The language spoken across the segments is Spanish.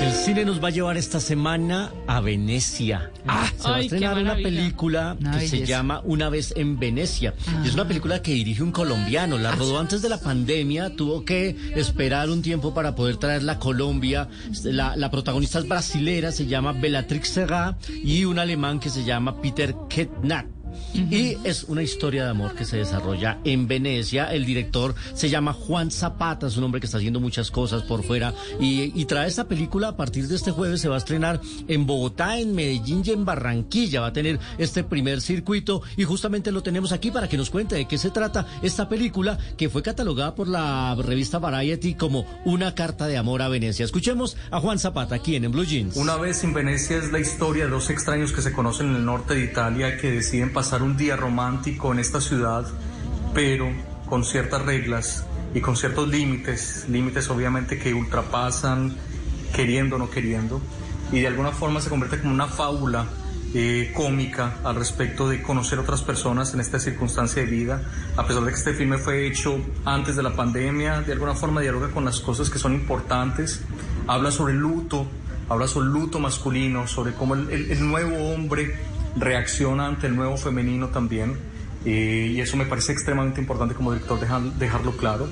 El cine nos va a llevar esta semana a Venecia. Ah, se va a estrenar una película que se llama Una vez en Venecia. Y es una película que dirige un colombiano. La rodó antes de la pandemia. Tuvo que esperar un tiempo para poder traerla a Colombia. La, la protagonista es brasilera, se llama Bellatrix Serra y un alemán que se llama Peter Ketnat. Y es una historia de amor que se desarrolla en Venecia. El director se llama Juan Zapata, es un hombre que está haciendo muchas cosas por fuera. Y, y trae esta película a partir de este jueves. Se va a estrenar en Bogotá, en Medellín y en Barranquilla. Va a tener este primer circuito. Y justamente lo tenemos aquí para que nos cuente de qué se trata esta película que fue catalogada por la revista Variety como una carta de amor a Venecia. Escuchemos a Juan Zapata aquí en, en Blue Jeans. Una vez en Venecia es la historia de dos extraños que se conocen en el norte de Italia que deciden pasar un día romántico en esta ciudad, pero con ciertas reglas y con ciertos límites, límites obviamente que ultrapasan queriendo o no queriendo, y de alguna forma se convierte como una fábula eh, cómica al respecto de conocer otras personas en esta circunstancia de vida, a pesar de que este filme fue hecho antes de la pandemia, de alguna forma dialoga con las cosas que son importantes, habla sobre el luto, habla sobre luto masculino, sobre cómo el, el- el nuevo hombre reacciona ante el nuevo femenino también, eh, y eso me parece extremadamente importante como director dejar- dejarlo claro.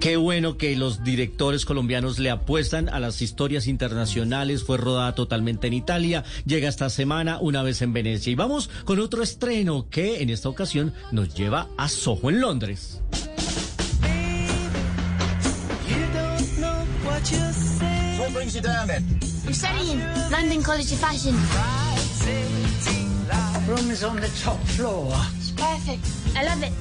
Qué bueno que los directores colombianos le apuestan a las historias internacionales. Fue rodada totalmente en Italia. Llega esta semana una vez en Venecia. Y vamos con otro estreno que en esta ocasión nos lleva a Soho en Londres. What brings you Room is on the top floor. It's perfect. I love it.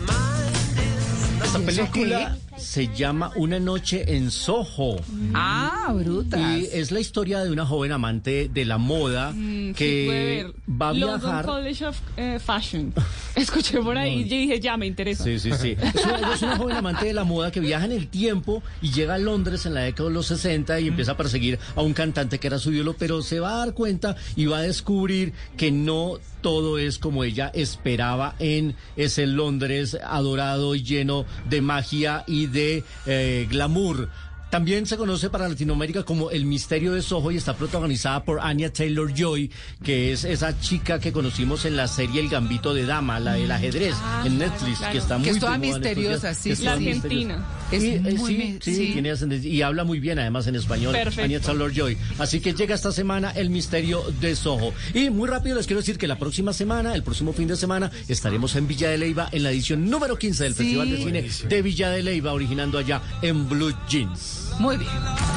Esta ¿Y eso película se llama Una noche en Soho. Ah, brutas. Y es la historia de una joven amante de la moda Mm, que va a London viajar. College of eh, Fashion. Escuché por ahí y dije, ya me interesa. Sí, sí, sí. Es una, es una joven amante de la moda que viaja en el tiempo y llega a Londres en la década de los 60 y empieza a perseguir a un cantante que era su ídolo, pero se va a dar cuenta y va a descubrir que no todo es como ella esperaba en ese Londres adorado y lleno de magia y de eh, glamour. También se conoce para Latinoamérica como El Misterio de Soho y está protagonizada por Anya Taylor Joy, que es esa chica que conocimos en la serie El Gambito de Dama, la del ajedrez, en Netflix, claro. que está Que muy es toda misteriosa, sí, que toda La argentina. Es Y, muy sí, sí, sí. tiene y habla muy bien además en español. Perfecto. Anya Taylor Joy. Así que llega esta semana El Misterio de Soho. Y muy rápido les quiero decir que la próxima semana, el próximo fin de semana, estaremos en Villa de Leyva en la edición número 15 del. Festival de Cine de Villa de Leyva, originando allá en Blue Jeans. Muy bien.